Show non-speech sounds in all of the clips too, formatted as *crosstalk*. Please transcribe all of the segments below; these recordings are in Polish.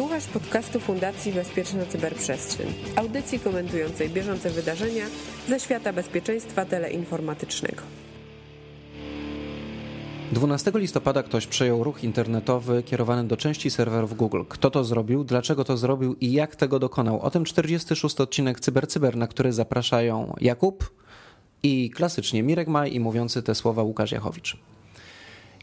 Słuchasz podcastu Fundacji Bezpieczna Cyberprzestrzeń, audycji komentującej bieżące wydarzenia ze świata bezpieczeństwa teleinformatycznego. 12 listopada ktoś przejął ruch internetowy kierowany do części serwerów Google. Kto to zrobił, dlaczego to zrobił i jak tego dokonał? O tym 46 odcinek CyberCyber, na który zapraszają Jakub i klasycznie Mirek Maj i mówiący te słowa Łukasz Jachowicz.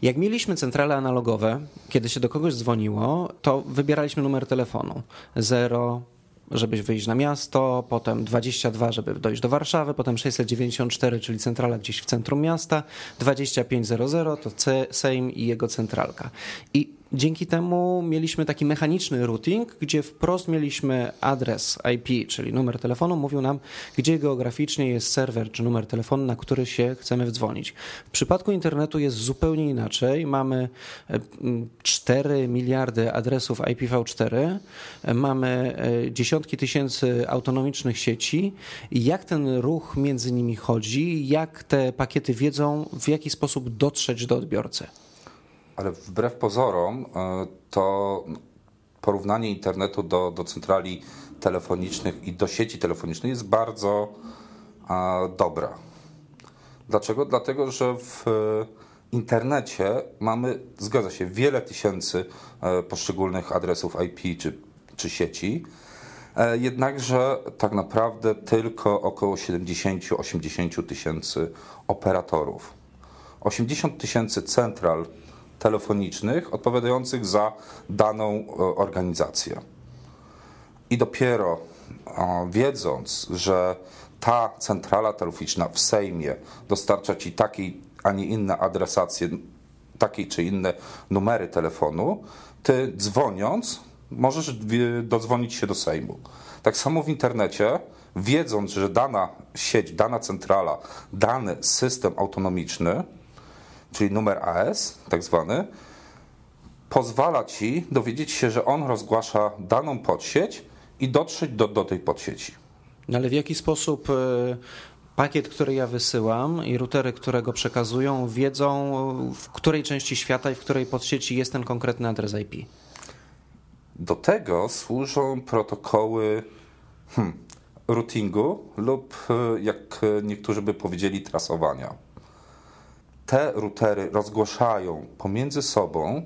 Jak mieliśmy centrale analogowe, kiedy się do kogoś dzwoniło, to wybieraliśmy numer telefonu 0, żeby wyjść na miasto, potem 22, żeby dojść do Warszawy, potem 694, czyli centrala gdzieś w centrum miasta, 2500 to Sejm i jego centralka. I Dzięki temu mieliśmy taki mechaniczny routing, gdzie wprost mieliśmy adres IP, czyli numer telefonu, mówił nam, gdzie geograficznie jest serwer czy numer telefonu, na który się chcemy wdzwonić. W przypadku internetu jest zupełnie inaczej. Mamy 4 e, miliardy adresów IPv4, mamy e, dziesiątki tysięcy autonomicznych sieci. Jak ten ruch między nimi chodzi, jak te pakiety wiedzą, w jaki sposób dotrzeć do odbiorcy? Ale wbrew pozorom, e, to porównanie internetu do, do centrali telefonicznych i do sieci telefonicznej jest bardzo dobra. Dlaczego? Dlatego, że w internecie mamy, zgadza się, wiele tysięcy e, poszczególnych adresów IP czy, czy sieci, e, jednakże tak naprawdę tylko około 70-80 tysięcy operatorów. 80 tysięcy central telefonicznych odpowiadających za daną e, organizację. I dopiero wiedząc, że ta centrala telefoniczna w Sejmie dostarcza ci takiej, a nie inne adresacje, takiej czy inne numery telefonu, ty dzwoniąc możesz dodzwonić się do Sejmu. Tak samo w internecie, wiedząc, że dana sieć, dana centrala, dany system autonomiczny czyli numer AS, tak zwany, pozwala ci dowiedzieć się, że on rozgłasza daną podsieć i dotrzeć do, do tej podsieci. No ale w jaki sposób e, pakiet, który ja wysyłam i routery, które go przekazują, wiedzą, w której części świata i w której podsieci jest ten konkretny adres IP? Do tego służą protokoły hmm, routingu lub, e, jak niektórzy by powiedzieli, trasowania te routery rozgłaszają pomiędzy sobą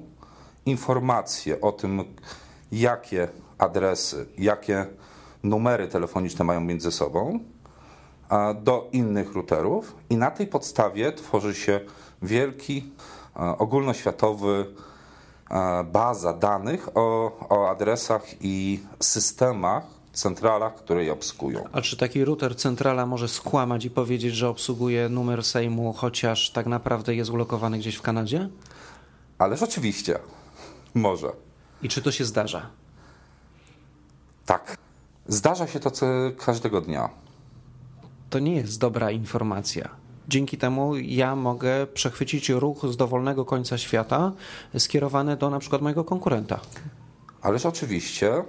informacje o tym, jakie adresy, jakie numery telefoniczne mają między sobą do innych routerów i na tej podstawie tworzy się wielki ogólnoświatowy baza danych o, o adresach i systemach centralach, które je obsługują. A czy taki router centrala może skłamać i powiedzieć, że obsługuje numer Sejmu, chociaż tak naprawdę jest ulokowany gdzieś w Kanadzie? Ależ oczywiście. *laughs* Może. I czy to się zdarza? Tak. Zdarza się to co każdego dnia. To nie jest dobra informacja. Dzięki temu ja mogę przechwycić ruch z dowolnego końca świata skierowany do na przykład mojego konkurenta. Ależ oczywiście y,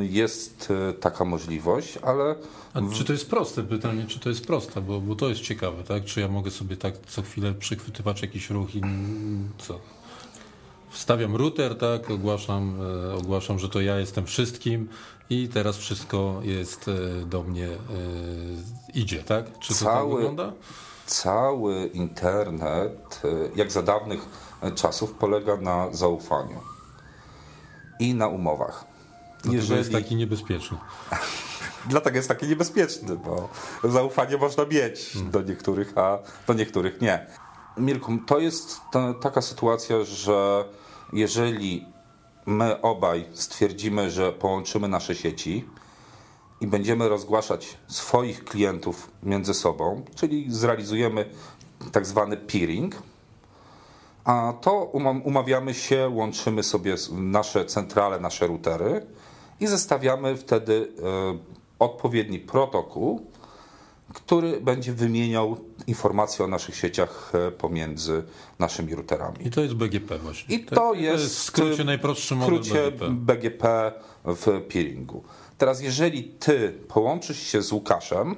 jest y, taka możliwość, ale. A czy to jest proste pytanie, czy to jest proste, bo, bo to jest ciekawe, tak? Czy ja mogę sobie tak co chwilę przychwytywać jakiś ruch i co? Wstawiam router, tak, ogłaszam, e, ogłaszam, że to ja jestem wszystkim i teraz wszystko jest e, do mnie e, idzie, tak? Czy to tak cały, tak wygląda? Cały internet, jak za dawnych czasów, polega na zaufaniu i na umowach. Dlatego Jeżeli... jest taki niebezpieczny. *laughs* Dlatego jest taki niebezpieczny, bo zaufanie można mieć hmm. do niektórych, a do niektórych nie. Mirku, to jest ta, taka sytuacja, że jeżeli my obaj stwierdzimy, że połączymy nasze sieci i będziemy rozgłaszać swoich klientów między sobą, czyli zrealizujemy tak zwany peering, a to umawiamy się, łączymy sobie nasze centrale, nasze routery i zestawiamy wtedy e, odpowiedni protokół, który będzie wymieniał informacje o naszych sieciach e, pomiędzy naszymi routerami. I to jest BGP właśnie. I to, jest, jest w skrócie najprostszy model BGP. BGP w peeringu. Teraz jeżeli ty połączysz się z Łukaszem,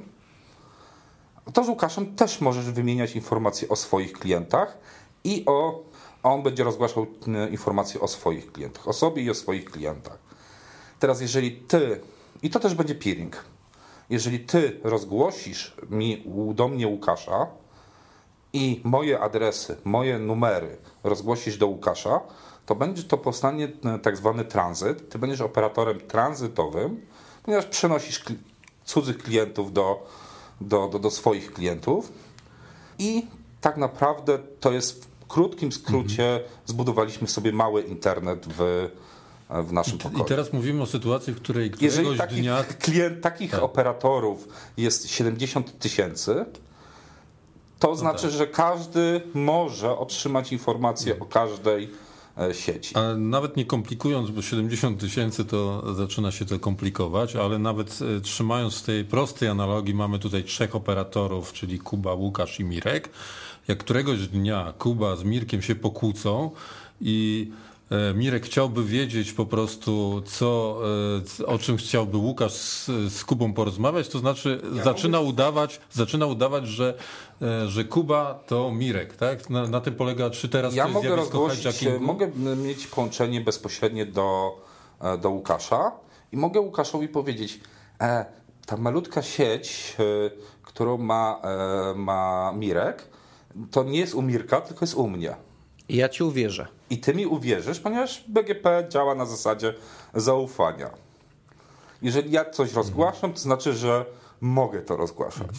to z Łukaszem też możesz wymieniać informacje o swoich klientach i o, a on będzie rozgłaszał e, informacje o swoich klientach, o sobie i o swoich klientach. Teraz, jeżeli ty, i to też będzie peering, jeżeli ty rozgłosisz mi do mnie Łukasza i moje adresy, moje numery rozgłosisz do Łukasza, to będzie to powstanie e, tak zwany tranzyt. Ty będziesz operatorem tranzytowym, ponieważ przenosisz cudzych klientów do, do, do, do swoich klientów i tak naprawdę to jest krótkim skrócie mhm. zbudowaliśmy sobie mały internet w, w naszym pokoju. I teraz mówimy o sytuacji, w której któregoś Jeżeli takich, dnia... klient, takich tak. operatorów jest 70 tysięcy, to no znaczy, tak. że każdy może otrzymać informację mhm. o każdej e, sieci. A nawet nie komplikując, bo 70 tysięcy to zaczyna się to komplikować, ale nawet e, trzymając tej prostej analogii, mamy tutaj trzech operatorów, czyli Kuba, Łukasz i Mirek. Jak któregoś dnia Kuba z Mirkiem się pokłócą i E, Mirek chciałby wiedzieć po prostu, co, e, o czym chciałby Łukasz z, z Kubą porozmawiać, to znaczy ja zaczyna, mogę... udawać, zaczyna udawać, że, e, że Kuba to Mirek, tak? Na, na tym polega, czy teraz ja mogę rozgłosić, mogę mieć połączenie bezpośrednie do, do Łukasza i mogę Łukaszowi powiedzieć, e, ta malutka sieć, którą ma, ma Mirek, to nie jest u Mirka, tylko jest u mnie. Ja ci uwierzę. I ty mi uwierzysz, ponieważ BGP działa na zasadzie zaufania. Jeżeli ja coś rozgłaszam, to znaczy, że mogę to rozgłaszać.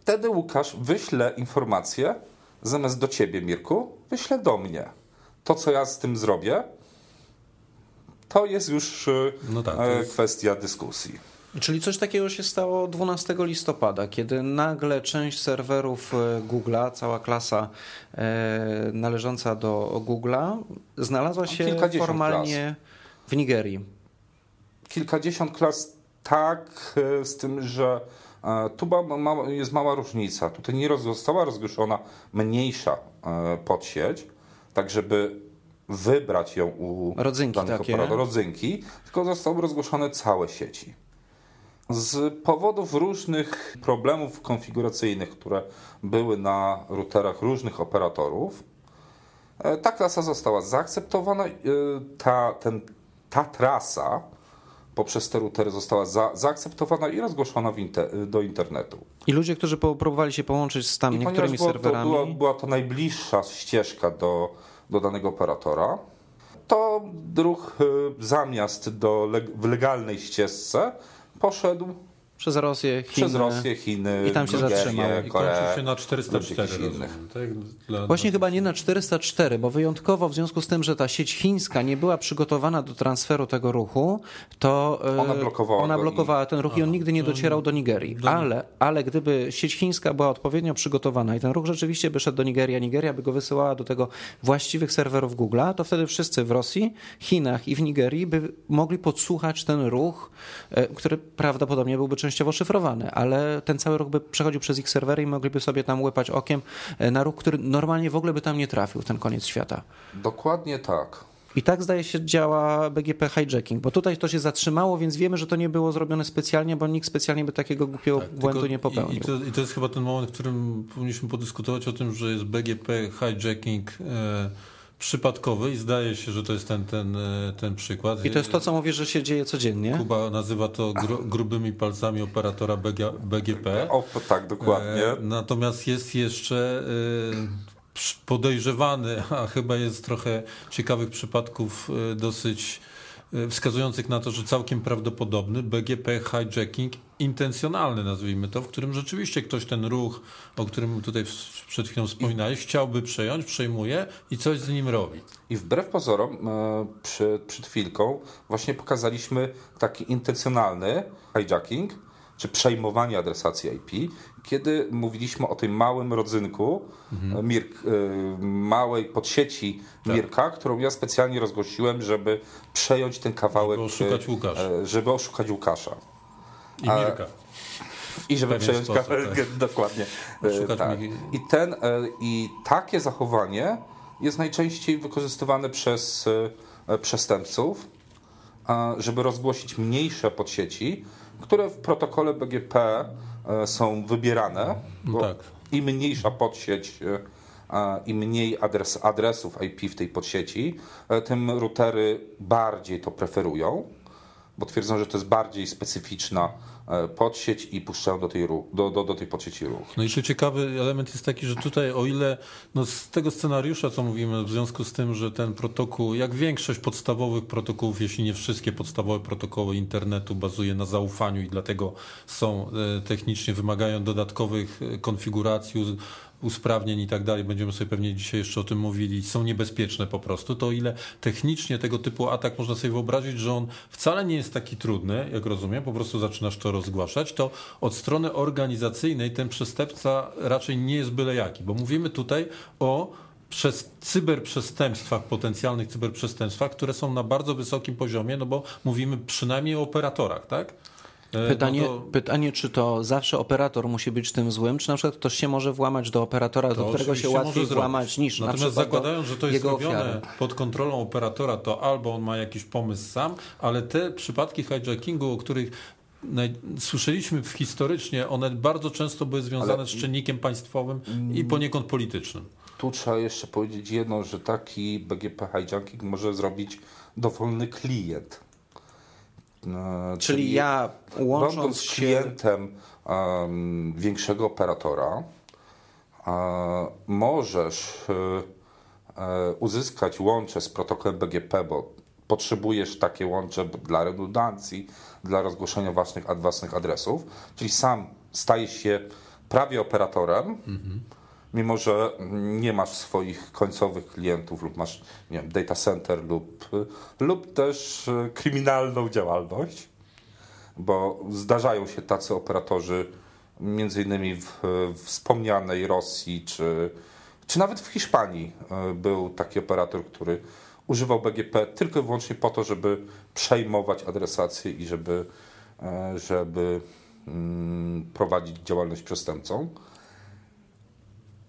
Wtedy Łukasz wyśle informację, zamiast do ciebie, Mirku, wyśle do mnie. To, co ja z tym zrobię, to jest już no tak, e, jest... kwestia dyskusji. Czyli coś takiego się stało 12 listopada, kiedy nagle część serwerów e, Google'a, cała klasa e, należąca do Google'a, znalazła się formalnie klas. w Nigerii. Kilkadziesiąt klas tak, e, z tym, że tu jest mała różnica. Tutaj nie została rozgłoszona mniejsza podsieć, tak żeby wybrać ją u rodzynki danych takie. rodzynki, tylko zostały rozgłoszone całe sieci. Z powodów różnych problemów konfiguracyjnych, które były na routerach różnych operatorów, e, ta klasa została zaakceptowana. E, ta, ten, ta trasa poprzez te routery została za, zaakceptowana i rozgłoszona inter, do internetu. I ludzie, którzy próbowali się połączyć z tam I niektórymi było, serwerami. To była, była to najbliższa ścieżka do, do danego operatora. To druh e, zamiast do, w legalnej ścieżce poszedł przez Rosję, Chiny. Przez Rosję, Chiny, I tam się Nigerię, zatrzymał. I kończył się na 404. Rozumiem, tak? Dla, Właśnie dla... chyba nie na 404, bo wyjątkowo w związku z tym, że ta sieć chińska nie była przygotowana do transferu tego ruchu, to e, ona blokowała, ona blokowała ten ruch i on nigdy nie docierał do Nigerii. Ale, ale gdyby sieć chińska była odpowiednio przygotowana i ten ruch rzeczywiście by szedł do Nigerii, a Nigeria by go wysyłała do tego właściwych serwerów Google'a, to wtedy wszyscy w Rosji, Chinach i w Nigerii by mogli podsłuchać ten ruch, e, który prawdopodobnie byłby częściowo częściowo szyfrowany, ale ten cały ruch by przechodził przez ich serwery i mogliby sobie tam łypać okiem e, na ruch, który normalnie w ogóle by tam nie trafił, ten koniec świata. Dokładnie tak. I tak zdaje się działa BGP hijacking, bo tutaj to się zatrzymało, więc wiemy, że to nie było zrobione specjalnie, bo nikt specjalnie by takiego głupiego tak, błędu nie popełnił. I, i, to, I, to, jest chyba ten moment, w którym powinniśmy podyskutować o tym, że jest BGP hijacking. E, przypadkowy i zdaje się, że to jest ten, ten, e, ten przykład. I to jest to, co mówisz, że się dzieje codziennie? Kuba nazywa to gru, grubymi palcami operatora BG, BGP. O, tak, dokładnie. E, natomiast jest jeszcze e, podejrzewany, a chyba jest trochę ciekawych przypadków dosyć wskazujących na to, że całkiem prawdopodobny BGP hijacking intencjonalny, nazwijmy to, w którym rzeczywiście ktoś ten ruch, o którym tutaj przed chwilą wspominałeś, chciałby przejąć, przejmuje i coś z nim robi. I wbrew pozorom, e, przed, przed chwilką właśnie pokazaliśmy taki intencjonalny hijacking, czy przejmowanie adresacji IP, kiedy mówiliśmy o tym małym rodzynku, mhm. Mir, y, małej podsieci tak. Mirka, którą ja specjalnie rozgłosiłem, żeby przejąć ten kawałek. Żeby oszukać Łukasza. Żeby oszukać Łukasza. I Mirka. I żeby przejąć kawałek, tak. dokładnie. Tak. I, ten, I takie zachowanie jest najczęściej wykorzystywane przez przestępców, żeby rozgłosić mniejsze podsieci, które w protokole BGP e, są wybierane. No tak. Im mniejsza podsieć, e, im mniej adres, adresów IP w tej podsieci, e, tym routery bardziej to preferują, bo twierdzą, że to jest bardziej specyficzna e, podsieć i puszczają do tej, do, do, do tej podsieci ruch. No i tu ciekawy element jest taki, że tutaj o ile no z tego scenariusza, co mówimy, w związku z tym, że ten protokół, jak większość podstawowych protokołów, jeśli nie wszystkie podstawowe protokoły internetu bazuje na zaufaniu i dlatego są e, technicznie, wymagają dodatkowych e, konfiguracji, usprawnień i tak dalej, będziemy sobie pewnie dzisiaj jeszcze o tym mówili, są niebezpieczne po prostu, to ile technicznie tego typu atak można sobie wyobrazić, że on wcale nie jest taki trudny, jak rozumiem, po prostu zaczynasz to rozgłaszać, to od strony organizacyjnej ten przestępca raczej nie jest byle jaki, bo mówimy tutaj o przez cyberprzestępstwach, potencjalnych cyberprzestępstwach, które są na bardzo wysokim poziomie, no bo mówimy przynajmniej o operatorach, tak? E, pytanie, no to... pytanie, czy to zawsze operator musi być tym złym, czy na przykład ktoś się może włamać do operatora, to do którego się łatwiej włamać niż Natomiast na zakładając, że to jest robione pod kontrolą operatora, to albo on ma jakiś pomysł sam, ale te przypadki hijackingu, o których słyszeliśmy historycznie, one bardzo często były związane ale... z czynnikiem państwowym i mm. poniekąd politycznym. Tu trzeba jeszcze powiedzieć jedno, że taki BGP hijacking może zrobić dowolny klient. E, czyli, czyli ja łącząc z klientem um, większego operatora, um, możesz um, uzyskać łącze z protokołem BGP, bo potrzebujesz takie łącze dla redundancji, dla rozgłoszenia własnych, własnych adresów, czyli sam stajesz się prawie operatorem. Mhm mimo że nie masz swoich końcowych klientów lub masz nie wiem, data center lub, lub też e, kryminalną działalność, bo zdarzają się tacy operatorzy między innymi w, wspomnianej Rosji czy, czy nawet w Hiszpanii e, był taki operator, który używał BGP tylko i wyłącznie po to, żeby przejmować adresację i żeby, e, żeby mm, prowadzić działalność przestępcą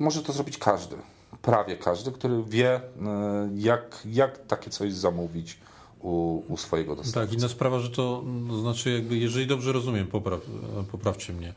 może to zrobić każdy, prawie każdy, który wie, e, jak, jak takie coś zamówić u, u swojego dostawcy. Tak, inna sprawa, że to, to znaczy, jakby, jeżeli dobrze rozumiem, popraw, poprawcie mnie.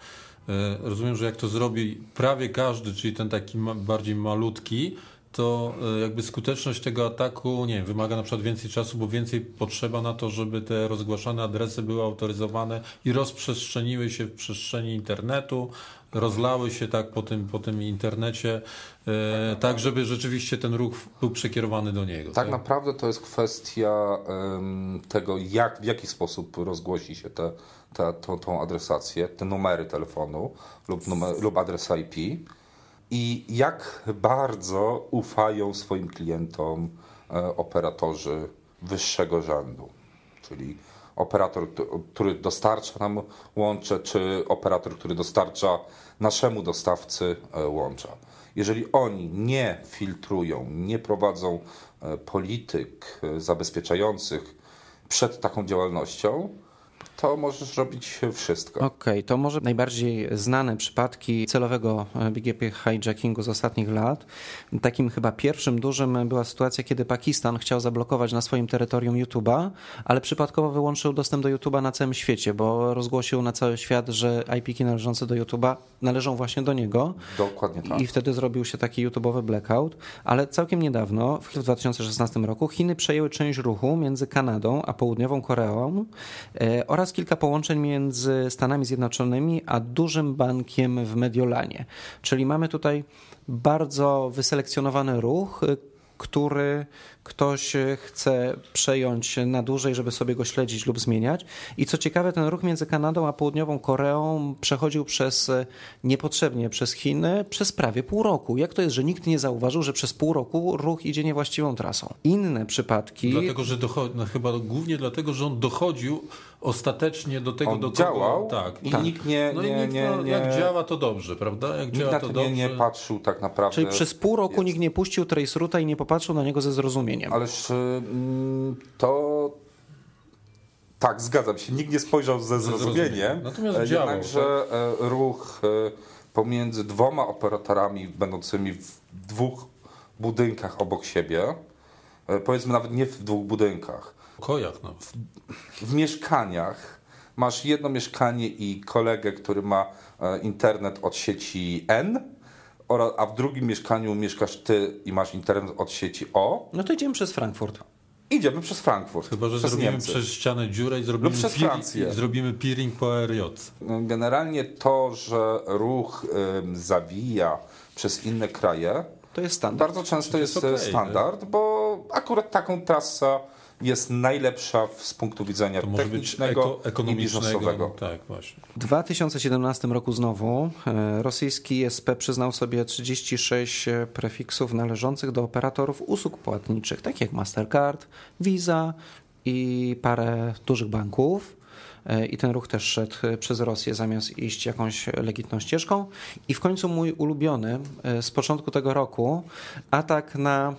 E, rozumiem, że jak to zrobi prawie każdy, czyli ten taki bardziej malutki, to e, jakby skuteczność tego ataku, nie wiem, wymaga na przykład więcej czasu, bo więcej potrzeba na to, żeby te rozgłaszane adresy były autoryzowane i rozprzestrzeniły się w przestrzeni internetu, rozlały się tak po tym, po tym internecie, e, tak żeby rzeczywiście ten ruch był przekierowany do niego. Tak, tak? naprawdę to jest kwestia um, tego, jak, w jaki sposób rozgłosi się te, te, tą, tą adresację, te numery telefonu lub, numer, lub adres IP i jak bardzo ufają swoim klientom e, operatorzy wyższego rzędu, czyli operator, który dostarcza nam łącze, czy operator, który dostarcza naszemu dostawcy e, łącza. Jeżeli oni nie filtrują, nie prowadzą e, polityk zabezpieczających przed taką działalnością, to możesz robić wszystko. Okej, okay, to może najbardziej znane przypadki celowego e, BGP hijackingu z ostatnich lat. Takim chyba pierwszym dużym była sytuacja, kiedy Pakistan chciał zablokować na swoim terytorium YouTube'a, ale przypadkowo wyłączył dostęp do YouTube'a na całym świecie, bo rozgłosił na cały świat, że IP należące do YouTube'a należą właśnie do niego. Dokładnie tak. I wtedy zrobił się taki YouTube'owy blackout, ale całkiem niedawno, w 2016 roku, Chiny przejęły część ruchu między Kanadą a Południową Koreą e, oraz oraz kilka połączeń między Stanami Zjednoczonymi a dużym bankiem w Mediolanie. Czyli mamy tutaj bardzo wyselekcjonowany ruch, który ktoś chce przejąć na dłużej, żeby sobie go śledzić lub zmieniać. I co ciekawe, ten ruch między Kanadą a Południową Koreą przechodził przez niepotrzebnie przez Chiny przez prawie pół roku. Jak to jest, że nikt nie zauważył, że przez pół roku ruch idzie niewłaściwą trasą? Inne przypadki. Dlatego, że dochodzi, no chyba głównie dlatego, że on dochodził ostatecznie do tego, on do kogo... działał tak. i tak. nikt nie, no nie, nikt, nie, nie, Jak działa, to dobrze, prawda? Jak nikt działa, to, dobrze. nie, nie patrzył tak naprawdę. Czyli przez pół roku jest. nikt nie puścił traceruta i nie popatrzył na niego ze zrozumieniem. Ależ mm, to... Tak, zgadzam się. Nikt nie spojrzał ze zrozumieniem. Natomiast działał. Jednakże tak? ruch e, pomiędzy dwoma operatorami będącymi w dwóch budynkach obok siebie, e, powiedzmy nawet nie w dwóch budynkach, pokojach. No. W, w mieszkaniach masz jedno mieszkanie i kolegę, który ma e, internet od sieci N a w drugim mieszkaniu mieszkasz ty i masz internet od sieci O, No to idziemy przez Frankfurt. idziemy przez Frankfurt. Chyba, że przez zrobimy Niemcy. przez ścianę dziurę i zrobimy, przez peering- Francję. i zrobimy peering po RJ. Generalnie to, że ruch ym, zawija przez inne kraje, To jest standard. bardzo często jest jest, okej, standard, bo akurat taką trasa jest najlepsza z punktu widzenia To może być technicznego eko, i ekonomicznego. biznesowego. Tak, właśnie. W 2017 roku znowu e, rosyjski ISP przyznał sobie 36 prefiksów należących do operatorów usług płatniczych, takich jak Mastercard, Visa i parę dużych banków. E, I ten ruch też szedł e, przez Rosję zamiast iść jakąś legitną ścieżką. I w końcu mój ulubiony e, z początku tego roku atak na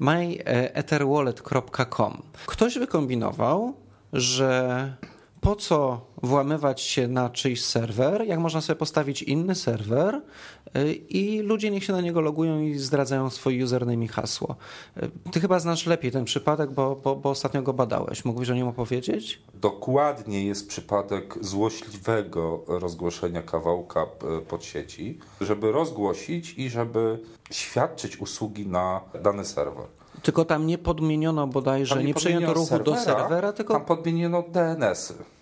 myetherwallet.com. Ktoś wykombinował, że po co włamywać się na czyjś serwer, jak można sobie postawić inny serwer y, i ludzie niech się na niego logują i zdradzają swój username i hasło. Y, Ty chyba znasz lepiej ten przypadek, bo, bo, bo ostatnio go badałeś. Mógłbyś o nim opowiedzieć? Dokładnie jest przypadek złośliwego rozgłoszenia kawałka e, pod sieci, żeby rozgłosić i żeby świadczyć usługi na dany serwer. Tylko tam nie podmieniono bodajże, Tam nie, przejęto podmieniono ruchu do serwera, tylko Tam podmieniono DNS-y.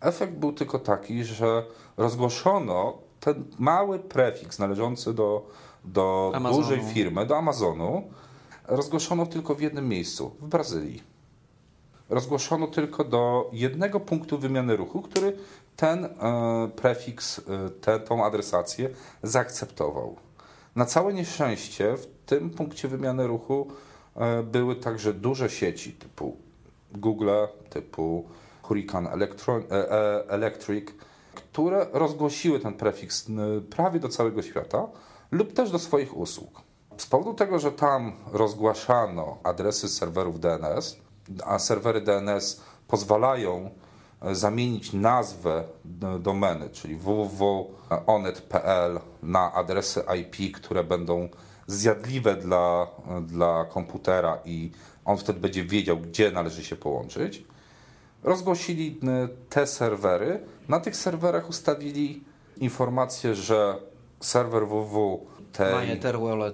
Efekt był tylko taki, że rozgłoszono ten mały prefiks należący do, do Amazonu. dużej firmy, do Amazonu, rozgłoszono tylko w jednym miejscu, w Brazylii. Rozgłoszono tylko do jednego punktu wymiany ruchu, który ten e, prefiks, e, tę tą adresację zaakceptował. Na całe nieszczęście w tym punkcie wymiany ruchu e, były także duże sieci typu Google, typu Hurricane Electro, e, e, Electric, które rozgłosiły ten prefiks prawie do całego świata lub też do swoich usług. Z powodu tego, że tam rozgłaszano adresy serwerów DNS, a serwery DNS pozwalają e, zamienić nazwę domeny, czyli www.onet.pl na adresy IP, które będą zjadliwe dla, dla komputera i on wtedy będzie wiedział, gdzie należy się połączyć. Rozgłosili y, te serwery. Na tych serwerach ustawili informację, że serwer www tej,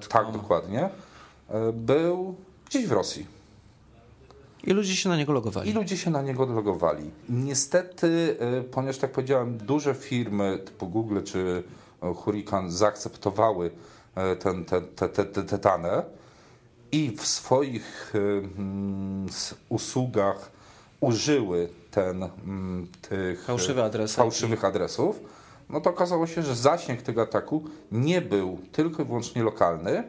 tak dokładnie, y, był gdzieś w Rosji. I ludzie się na niego logowali. I ludzie się na niego logowali. Niestety, y, ponieważ tak powiedziałem, duże firmy typu Google czy Hurricane zaakceptowały ten, te, te, te, te, te dane i w swoich mm, usługach użyły ten, mm, tych Fałszywe adresy. fałszywych adresów, no to okazało się, że zasięg tego ataku nie był tylko i wyłącznie lokalny,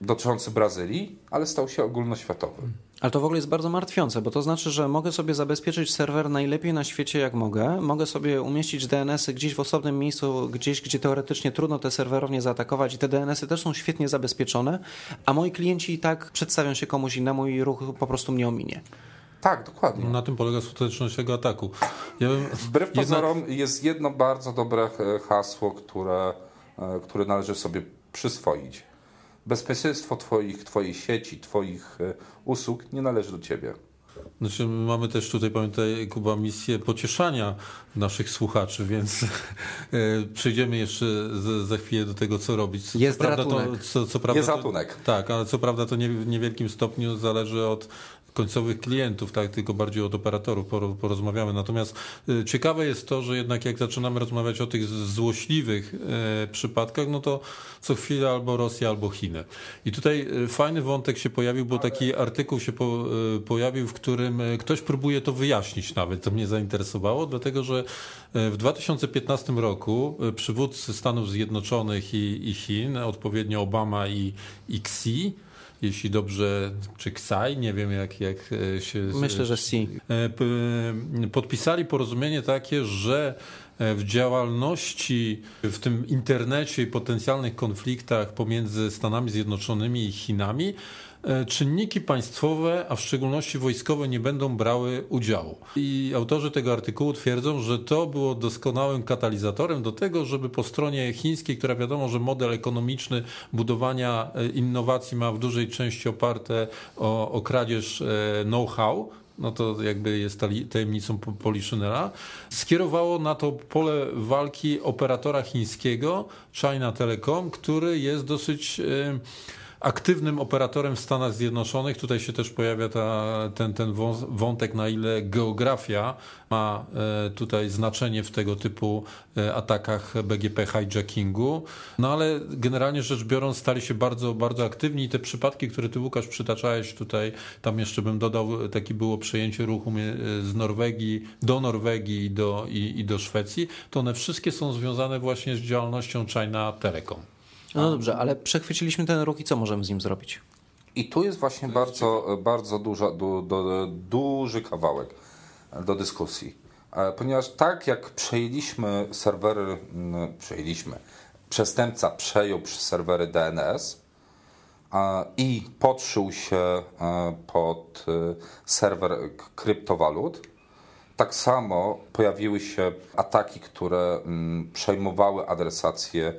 dotyczący Brazylii, ale stał się ogólnoświatowy. Ale to w ogóle jest bardzo martwiące, bo to znaczy, że mogę sobie zabezpieczyć serwer najlepiej na świecie jak mogę. Mogę sobie umieścić DNS-y gdzieś w osobnym miejscu, gdzieś, gdzie teoretycznie trudno te serwerownie zaatakować i te DNS-y też są świetnie zabezpieczone, a moi klienci i tak przedstawią się komuś innemu i ruch po prostu mnie ominie. Tak, dokładnie. Na tym polega skuteczność tego ataku. Ja bym Wbrew jednak- pozorom jest jedno bardzo dobre e, hasło, które, e, które należy sobie przyswoić. Bezpieczeństwo twoich, twojej sieci, twoich e, usług nie należy do ciebie. Znaczy, my mamy też tutaj, pamiętaj, Kuba, misję pocieszania naszych słuchaczy, więc *laughs* przejdziemy jeszcze za chwilę do tego, co robić. Co, Jest co prawda, to, ratunek. co, co prawda Jest to, ratunek. Tak, ale co prawda to nie, w niewielkim stopniu zależy od końcowych klientów, tak, tylko bardziej od operatorów poro- porozmawiamy. Natomiast e, ciekawe jest to, że jednak jak zaczynamy rozmawiać o tych złośliwych e, przypadkach, no to co chwilę albo Rosja, albo Chiny. I tutaj e, fajny wątek się pojawił, bo taki artykuł się po, pojawił, w którym ktoś próbuje to wyjaśnić nawet. To mnie zainteresowało, dlatego że w 2015 roku przywódcy Stanów Zjednoczonych i, i Chin, odpowiednio Obama i, i Xi, jeśli dobrze, czy Ksai, nie wiem jak, jak e, się... Myślę, że si. E, podpisali porozumienie takie, że e, w działalności, w tym internecie i potencjalnych konfliktach pomiędzy Stanami Zjednoczonymi i Chinami, e, czynniki państwowe, a w szczególności wojskowe, nie będą brały udziału. I autorzy tego artykułu twierdzą, że to było doskonałym katalizatorem do tego, żeby po stronie chińskiej, która wiadomo, że model ekonomiczny budowania e, innowacji ma w dużej części oparte o, o kradzież e, know-how, no to jakby jest tajemnicą Poliszynela, skierowało na to pole walki operatora chińskiego China Telecom, który jest dosyć aktywnym operatorem w Stanach Zjednoczonych. Tutaj się też pojawia ta, ten, ten wątek, na ile geografia ma e, tutaj znaczenie w tego typu e, atakach BGP hijackingu. No ale generalnie rzecz biorąc stali się bardzo, bardzo aktywni i te przypadki, które ty Łukasz przytaczałeś tutaj, tam jeszcze bym dodał, takie było przejęcie ruchu e, z Norwegii do Norwegii i do, i, i do Szwecji, to one wszystkie są związane właśnie z działalnością China Telecom. No dobrze, ale przechwyciliśmy ten ruch i co możemy z nim zrobić? I tu jest właśnie bardzo, bardzo duża, du, du, duży kawałek do dyskusji. E, ponieważ tak jak przejęliśmy serwery, przejęliśmy, przestępca przejął serwery DNS i podszył się e, pod e, serwer kryptowalut, tak samo pojawiły się ataki, które przejmowały adresację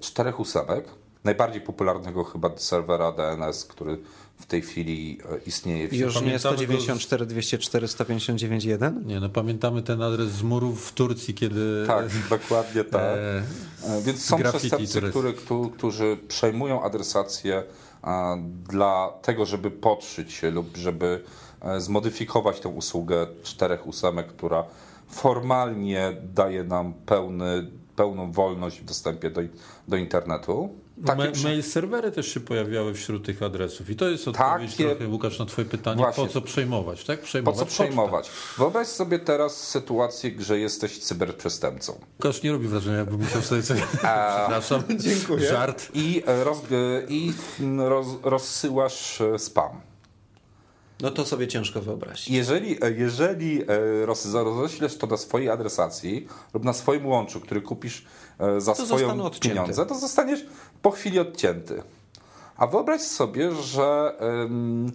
czterech ósemek, najbardziej popularnego chyba serwera DNS, który w tej chwili e, istnieje. W Już nie 194, 204, 159, 1? Nie, no pamiętamy ten adres z murów w Turcji, kiedy... Tak, *laughs* dokładnie tak. E, Więc są przestępcy, który, którzy przejmują adresację dla tego, żeby podszyć się lub żeby zmodyfikować tę usługę czterech ósemek, która formalnie daje nam pełny pełną wolność w dostępie do, do internetu. Takie Ma, mail serwery też się pojawiały wśród tych adresów i to jest odpowiedź takie... trochę, Łukasz, na twoje pytanie, Właśnie. po co przejmować, tak? Przejmować po co przejmować? Pocztę. Wyobraź sobie teraz sytuację, że jesteś cyberprzestępcą. Łukasz nie robi wrażenia, jakby musiał sobie coś... *laughs* Przepraszam, Dziękuję. żart. I, roz, i roz, rozsyłasz e, spam. No to sobie ciężko wyobrazić. Jeżeli, e, jeżeli e, roześlesz to na swojej adresacji lub na swoim łączu, który kupisz e, za to swoją pieniądze, to zostaniesz po chwili odcięty. A wyobraź sobie, że um,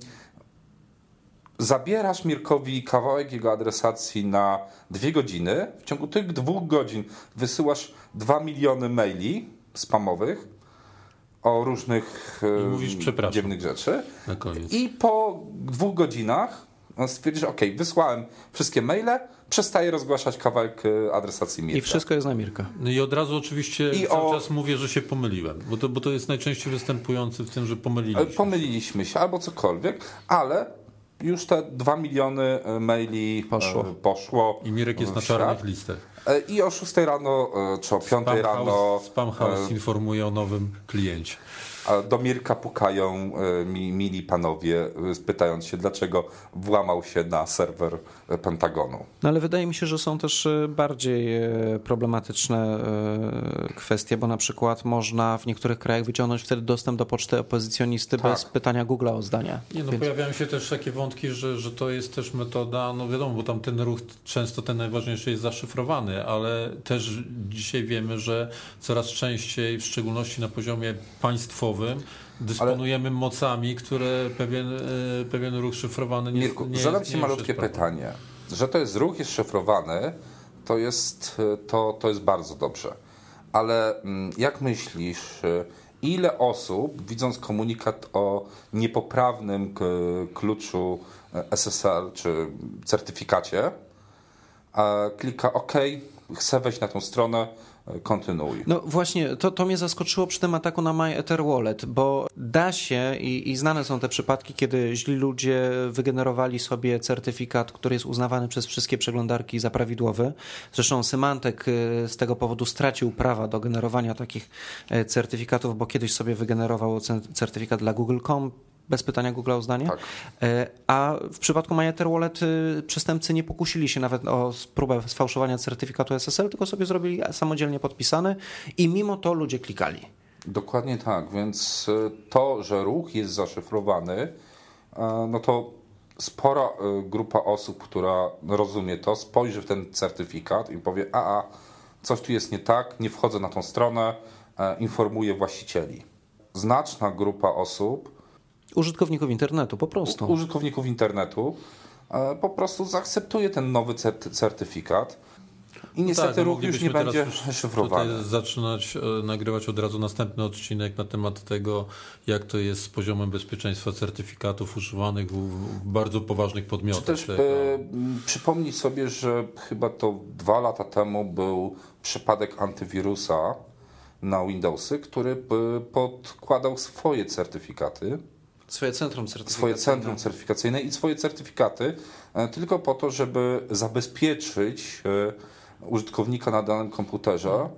zabierasz Mirkowi kawałek jego adresacji na dwie godziny. W ciągu tych dwóch godzin wysyłasz dwa miliony maili spamowych o różnych I mówisz, dziwnych rzeczy. I po dwóch godzinach stwierdzisz, ok, wysłałem wszystkie maile, przestaję rozgłaszać kawałek e, adresacji Mirka. I wszystko jest na Mirka. No i od razu oczywiście I cały o... czas mówię, że się pomyliłem, bo to, bo to jest najczęściej występujący w tym, że pomyliliśmy się. Pomyliliśmy się albo cokolwiek, ale już te dwa miliony e, maili e, poszło. poszło I Mirek jest na czarnych listach. E, I o 6 rano czy o 5 rano. Spam House informuje o nowym kliencie. Do Mirka pukają e, mi, mili panowie, e, pytając się, dlaczego włamał się na serwer Pentagonu. No ale wydaje mi się, że są też e, bardziej problematyczne kwestie, bo na przykład można w niektórych krajach wyciągnąć wtedy dostęp do poczty opozycjonisty tak. bez pytania Google o zdanie. Nie, no Więc... Pojawiają się też takie wątki, że, że to jest też metoda, no wiadomo, bo tam ten ruch często ten najważniejszy jest zaszyfrowany, ale też dzisiaj wiemy, że coraz częściej, w szczególności na poziomie państwowym, dysponujemy Ale... mocami, które pewien, e, pewien ruch szyfrowany nie Mirku, nie zadam Ci malutkie pytanie. Że to jest ruch jest szyfrowany, to jest, to, to jest bardzo dobrze. Ale mm, jak myślisz, e, ile osób, widząc komunikat o niepoprawnym kluczu e, SSL czy certyfikacie, klika OK, chcę wejść na tą stronę, kontynuuj. No właśnie, to, to mnie zaskoczyło przy tym ataku na My Ether Wallet, bo da się i, i znane są te przypadki, kiedy źli ludzie wygenerowali sobie certyfikat, który jest uznawany przez wszystkie przeglądarki za prawidłowy. Zresztą Symantek y, z tego powodu stracił prawa do generowania takich y, certyfikatów, bo kiedyś sobie wygenerował certyfikat dla Google.com, bez pytania Google o zdanie. Tak. E, a w przypadku MyEther Wallet y, przestępcy nie pokusili się nawet o próbę sfałszowania certyfikatu SSL, tylko sobie zrobili samodzielnie podpisany i mimo to ludzie klikali. Dokładnie tak, więc y, to, że ruch jest zaszyfrowany, y, no to spora grupa osób, która rozumie to, spojrzy w ten certyfikat i powie, a, a coś tu jest nie tak, nie wchodzę na tą stronę, informuję właścicieli. Znaczna grupa osób Użytkowników internetu, po prostu. U, użytkowników internetu po prostu zaakceptuje ten nowy certyfikat. I niestety tak, no ruch już nie będzie szyfrowany. Tutaj zaczynać e, nagrywać od razu następny odcinek na temat tego, jak to jest z poziomem bezpieczeństwa certyfikatów używanych w, w bardzo poważnych Czy podmiotach. też tego. e, przypomnij sobie, że chyba to dwa lata temu był przypadek antywirusa na Windowsy, który e, podkładał swoje certyfikaty, Swoje centrum certyfikacyjne. swoje centrum certyfikacyjne i swoje certyfikaty e, tylko po to, żeby zabezpieczyć e, użytkownika na danym komputerze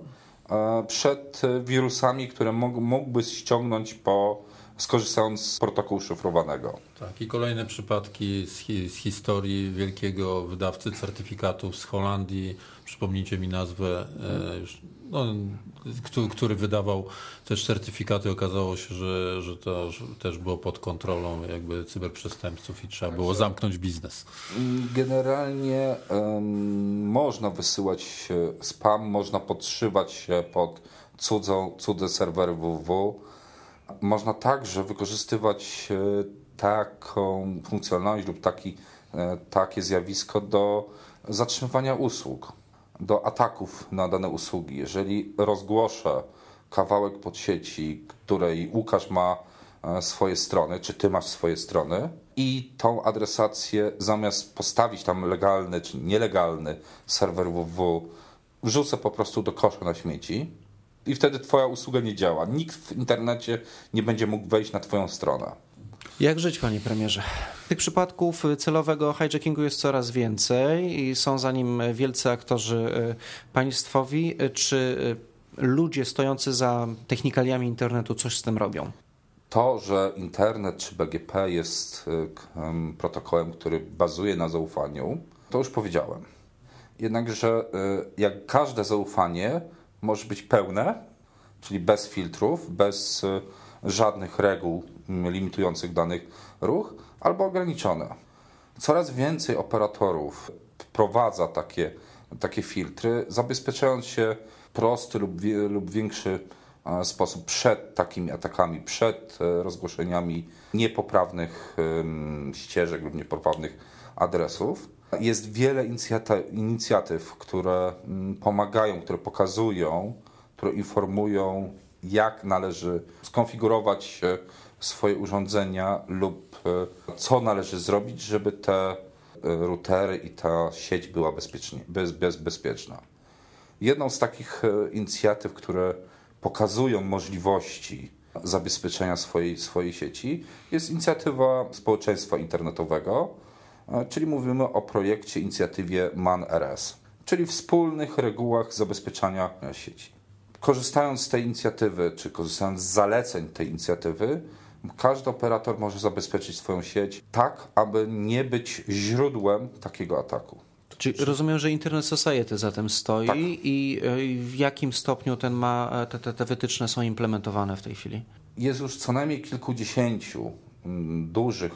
e, przed wirusami, które mógł- mógłby ściągnąć po skorzystając z protokołu szyfrowanego. Tak, i kolejne przypadki z, hi, z historii wielkiego wydawcy certyfikatów z Holandii. Przypomnijcie mi nazwę, e, już, no, który, który wydawał też certyfikaty. Okazało się, że, że to że też było pod kontrolą jakby cyberprzestępców i trzeba było zamknąć biznes. Generalnie em, można wysyłać spam, można podszywać się pod cudzą, cudze serwery www. Można także wykorzystywać e, taką funkcjonalność lub taki, e, takie zjawisko do zatrzymywania usług, do ataków na dane usługi. Jeżeli rozgłoszę kawałek podsieci, której Łukasz ma e, swoje strony, czy ty masz swoje strony i tą adresację zamiast postawić tam legalny czy nielegalny serwer www, wrzucę po prostu do kosza na śmieci i wtedy twoja usługa nie działa. Nikt w internecie nie będzie mógł wejść na twoją stronę. Jak żyć, panie premierze? Tych przypadków celowego hijackingu jest coraz więcej i są za nim wielcy aktorzy y, państwowi. Y, Czy y, ludzie stojący za technikaliami internetu coś z tym robią? To, że internet czy BGP jest protokołem, który bazuje na zaufaniu, to już powiedziałem. Jednakże jak każde zaufanie może być pełne, czyli bez filtrów, bez y, żadnych reguł mm, limitujących danych ruch, albo ograniczone. Coraz więcej operatorów wprowadza takie, takie filtry, zabezpieczając się w prosty lub, lub większy sposób przed takimi atakami, przed e, rozgłoszeniami niepoprawnych ścieżek lub niepoprawnych adresów. Jest wiele inicjatyw, które mm, pomagają, które pokazują, które informują, jak należy skonfigurować e, swoje urządzenia lub e, co należy zrobić, żeby te e, routery i ta sieć była bezpiecznie, bez, bez, bezpieczna. Jedną z takich inicjatyw, które pokazują możliwości zabezpieczenia swojej, swojej sieci, jest inicjatywa społeczeństwa internetowego, czyli mówimy o projekcie, inicjatywie MAN-RS, czyli wspólnych regułach zabezpieczania e, sieci. Korzystając z tej inicjatywy, czy korzystając z zaleceń tej inicjatywy, każdy operator może zabezpieczyć swoją sieć tak, aby nie być źródłem takiego ataku. Czyli rozumiem, że Internet Society za tym stoi Tak. i y, w jakim stopniu ten ma, e, te, te, te wytyczne są implementowane w tej chwili? Jest już co najmniej kilkudziesięciu dużych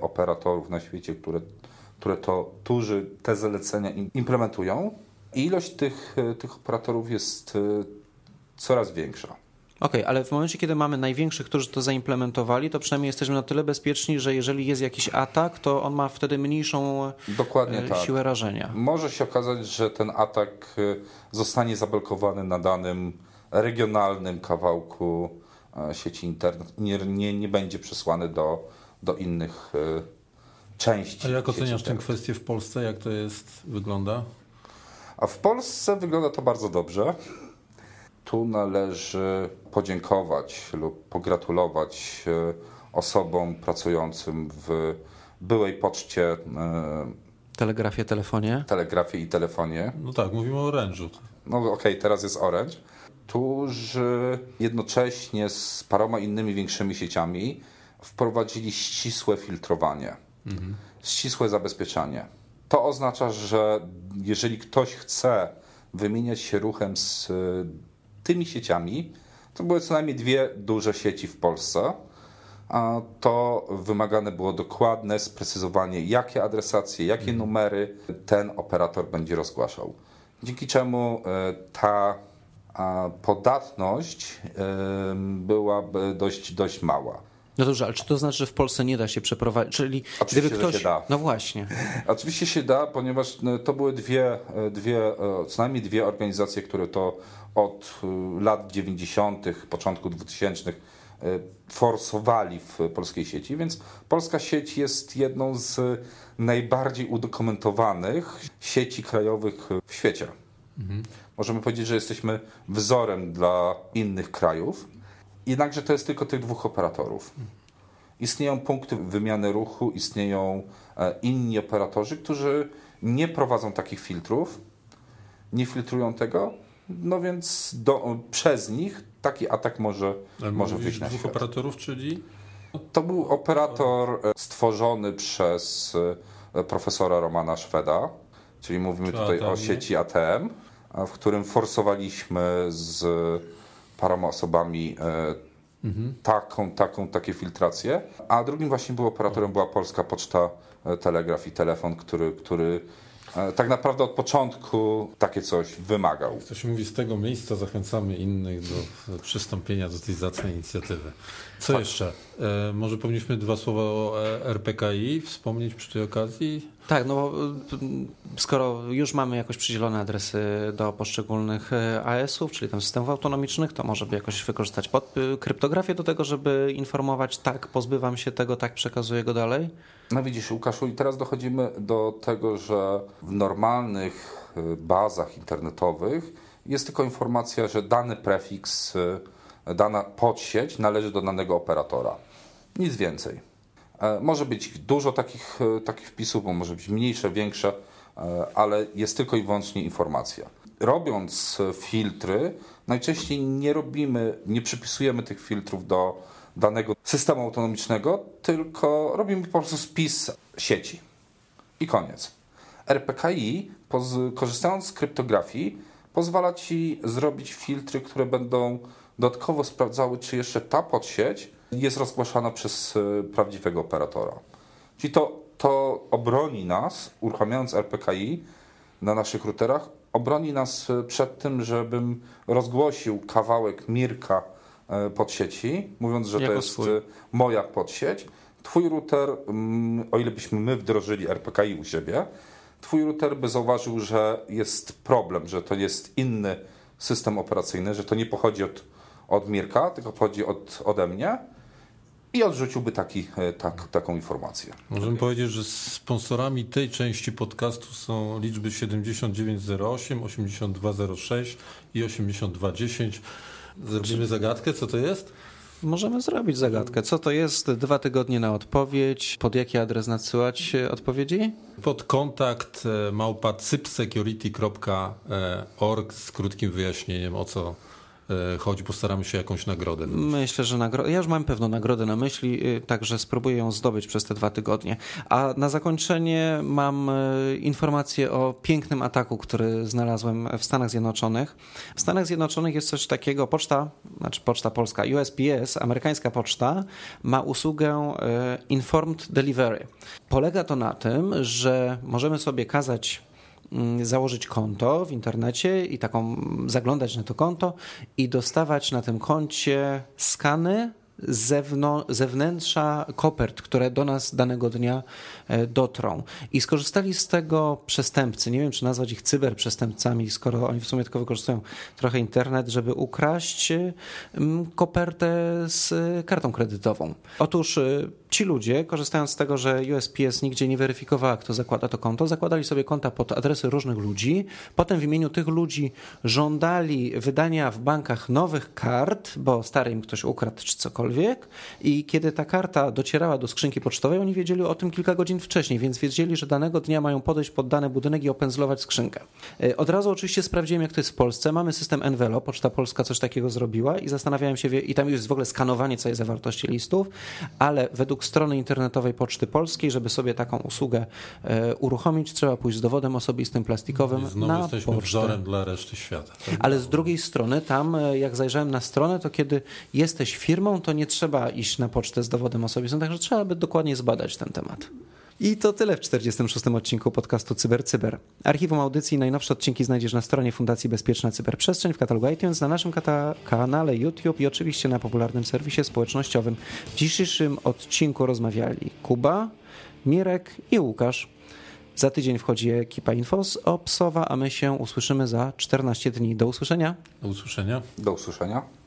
operatorów na świecie, które, które to, którzy te zalecenia im- implementują. I ilość tych, e, tych operatorów jest e, coraz większa. Okej, ale w momencie, kiedy mamy największych, którzy to zaimplementowali, to przynajmniej jesteśmy na tyle bezpieczni, że jeżeli jest jakiś atak, to on ma wtedy mniejszą Dokładnie e, tak. siłę rażenia. Może się okazać, że ten atak zostanie zablokowany na danym regionalnym kawałku sieci internet. Nie, nie, nie będzie przesłany do, do innych e, części. A jak oceniasz tę kwestię w Polsce? Jak to jest, wygląda? A w Polsce wygląda to bardzo dobrze. Tu należy podziękować lub pogratulować e, osobom pracującym w byłej poczcie, e, Telegrafie, telefonie. telegrafii i telefonie. No tak, mówimy o orężu. No okej, teraz jest Orange. Którzy jednocześnie z paroma innymi większymi sieciami wprowadzili ścisłe filtrowanie, ścisłe zabezpieczanie. To oznacza, że jeżeli ktoś chce wymieniać się ruchem z y, tymi sieciami, to były co najmniej dwie duże sieci w Polsce, to wymagane było dokładne sprecyzowanie, jakie adresacje, jakie numery ten operator będzie rozgłaszał. Dzięki czemu e, ta a, podatność była dość, dość mała. No dobrze, ale czy to znaczy, że w Polsce nie da się przeprowadzić? Czyli Oczywiście, gdyby ktoś. się da. No właśnie. *laughs* Oczywiście się da, ponieważ no, to były dwie, e, dwie, e, co najmniej dwie organizacje, które to od e, lat 90., początku 2000 forsowali w polskiej sieci, więc polska sieć jest jedną z najbardziej udokumentowanych sieci krajowych w świecie. Mhm. Możemy powiedzieć, że jesteśmy wzorem dla innych krajów, jednakże to jest tylko tych dwóch operatorów. Istnieją punkty wymiany ruchu, istnieją e, inni operatorzy, którzy nie prowadzą takich filtrów, nie filtrują tego, no więc do, przez nich taki atak może, może wyjść na dwóch świat. operatorów, czyli? To był operator e, stworzony przez e, profesora Romana Szweda, czyli mówimy Czy tutaj ATM, o sieci ATM, w którym forsowaliśmy z paroma osobami mhm. taką, taką, takie filtracje. A drugim właśnie był operatorem była Polska Poczta, e, Telegraf i Telefon, który, który e, tak naprawdę od początku takie coś wymagał. To się mówi, z tego miejsca zachęcamy innych do przystąpienia do tej zacnej inicjatywy. Co tak. jeszcze? E, może powinniśmy dwa słowa o RPKI wspomnieć przy tej okazji? Tak, no bo skoro już mamy jakoś przydzielone adresy do poszczególnych AS-ów, czyli tam systemów autonomicznych, to może by jakoś wykorzystać pod, kryptografię do tego, żeby informować, tak, pozbywam się tego, tak, przekazuję go dalej? No widzisz, Łukaszu, i teraz dochodzimy do tego, że w normalnych bazach internetowych jest tylko informacja, że dany prefiks, dana podsieć należy do danego operatora. Nic więcej. E, może być dużo takich, e, takich wpisów, bo może być mniejsze, większe, e, ale jest tylko i wyłącznie informacja. Robiąc filtry, najczęściej nie robimy, nie przypisujemy tych filtrów do danego systemu autonomicznego, tylko robimy po prostu spis sieci. I koniec. RPKI, korzystając z kryptografii, pozwala Ci zrobić filtry, które będą dodatkowo sprawdzały, czy jeszcze ta podsieć jest rozgłaszana przez e, prawdziwego operatora. Czyli to, to obroni nas, uruchamiając RPKI na naszych routerach, obroni nas e, przed tym, żebym rozgłosił kawałek Mirka e, podsieci, mówiąc, że jako to jest swój. moja podsieć. Twój router, mm, o ile byśmy my wdrożyli RPKI u siebie, twój router by zauważył, że jest problem, że to jest inny system operacyjny, że to nie pochodzi od, od Mirka, tylko pochodzi od, ode mnie i odrzuciłby taki, e, tak, taką informację. Możemy powiedzieć, że sponsorami tej części podcastu są liczby 7908, 8206 i 8210. Zrobimy zagadkę, co to jest? Możemy zrobić zagadkę. Co to jest? Dwa tygodnie na odpowiedź. Pod jaki adres nadsyłać odpowiedzi? Pod kontakt e, małpa cypsecurity.org z krótkim wyjaśnieniem o co E, chodzi, postaramy się jakąś nagrodę. Myślę, że nagrodę. Ja już mam pewną nagrodę na myśli, y, także spróbuję ją zdobyć przez te dwa tygodnie. A na zakończenie mam y, informację o pięknym ataku, który znalazłem w Stanach Zjednoczonych. W Stanach Zjednoczonych jest coś takiego, poczta, znaczy poczta polska, USPS, amerykańska poczta, ma usługę y, Informed Delivery. Polega to na tym, że możemy sobie kazać założyć konto w internecie i taką zaglądać na to konto i dostawać na tym koncie skany zewnętrza kopert, które do nas danego dnia e, dotrą. I skorzystali z tego przestępcy. Nie wiem, czy nazwać ich cyberprzestępcami, skoro oni w sumie tylko wykorzystują trochę internet, żeby ukraść kopertę z kartą kredytową. Otóż e, ci ludzie, korzystając z tego, że USPS nigdzie nie weryfikowała, kto zakłada to konto, zakładali sobie konta pod adresy różnych ludzi. Potem w imieniu tych ludzi żądali wydania w bankach nowych kart, bo stary im ktoś ukradł czy cokolwiek. I kiedy ta karta docierała do skrzynki pocztowej, oni wiedzieli o tym kilka godzin wcześniej, więc wiedzieli, że danego dnia mają podejść pod dany budynek i opędzlować skrzynkę. E, od razu oczywiście sprawdziłem, jak to jest w Polsce. Mamy system Envelo, Poczta Polska coś takiego zrobiła i zastanawiałem się, i tam jest w ogóle skanowanie całej zawartości listów, ale według według strony internetowej Poczty Polskiej, żeby sobie taką usługę e, uruchomić, trzeba pójść z dowodem osobistym plastikowym Znowu na jesteśmy pocztę. wzorem dla reszty świata. Tak? Ale z drugiej strony tam, e, jak zajrzałem na stronę, to kiedy jesteś firmą, to nie trzeba iść na pocztę z dowodem osobistym, także trzeba by dokładnie zbadać ten temat. I to tyle w 46. odcinku podcastu CyberCyber. Cyber. Archiwum audycji i najnowsze odcinki znajdziesz na stronie Fundacji Bezpieczna Cyberprzestrzeń w katalogu iTunes, na naszym kanale YouTube i oczywiście na popularnym serwisie społecznościowym. W dzisiejszym odcinku rozmawiali Kuba, Mirek i Łukasz. Za tydzień wchodzi ekipa Infos Opsowa, a my się usłyszymy za 14 dni. Do usłyszenia. Do usłyszenia. Do usłyszenia.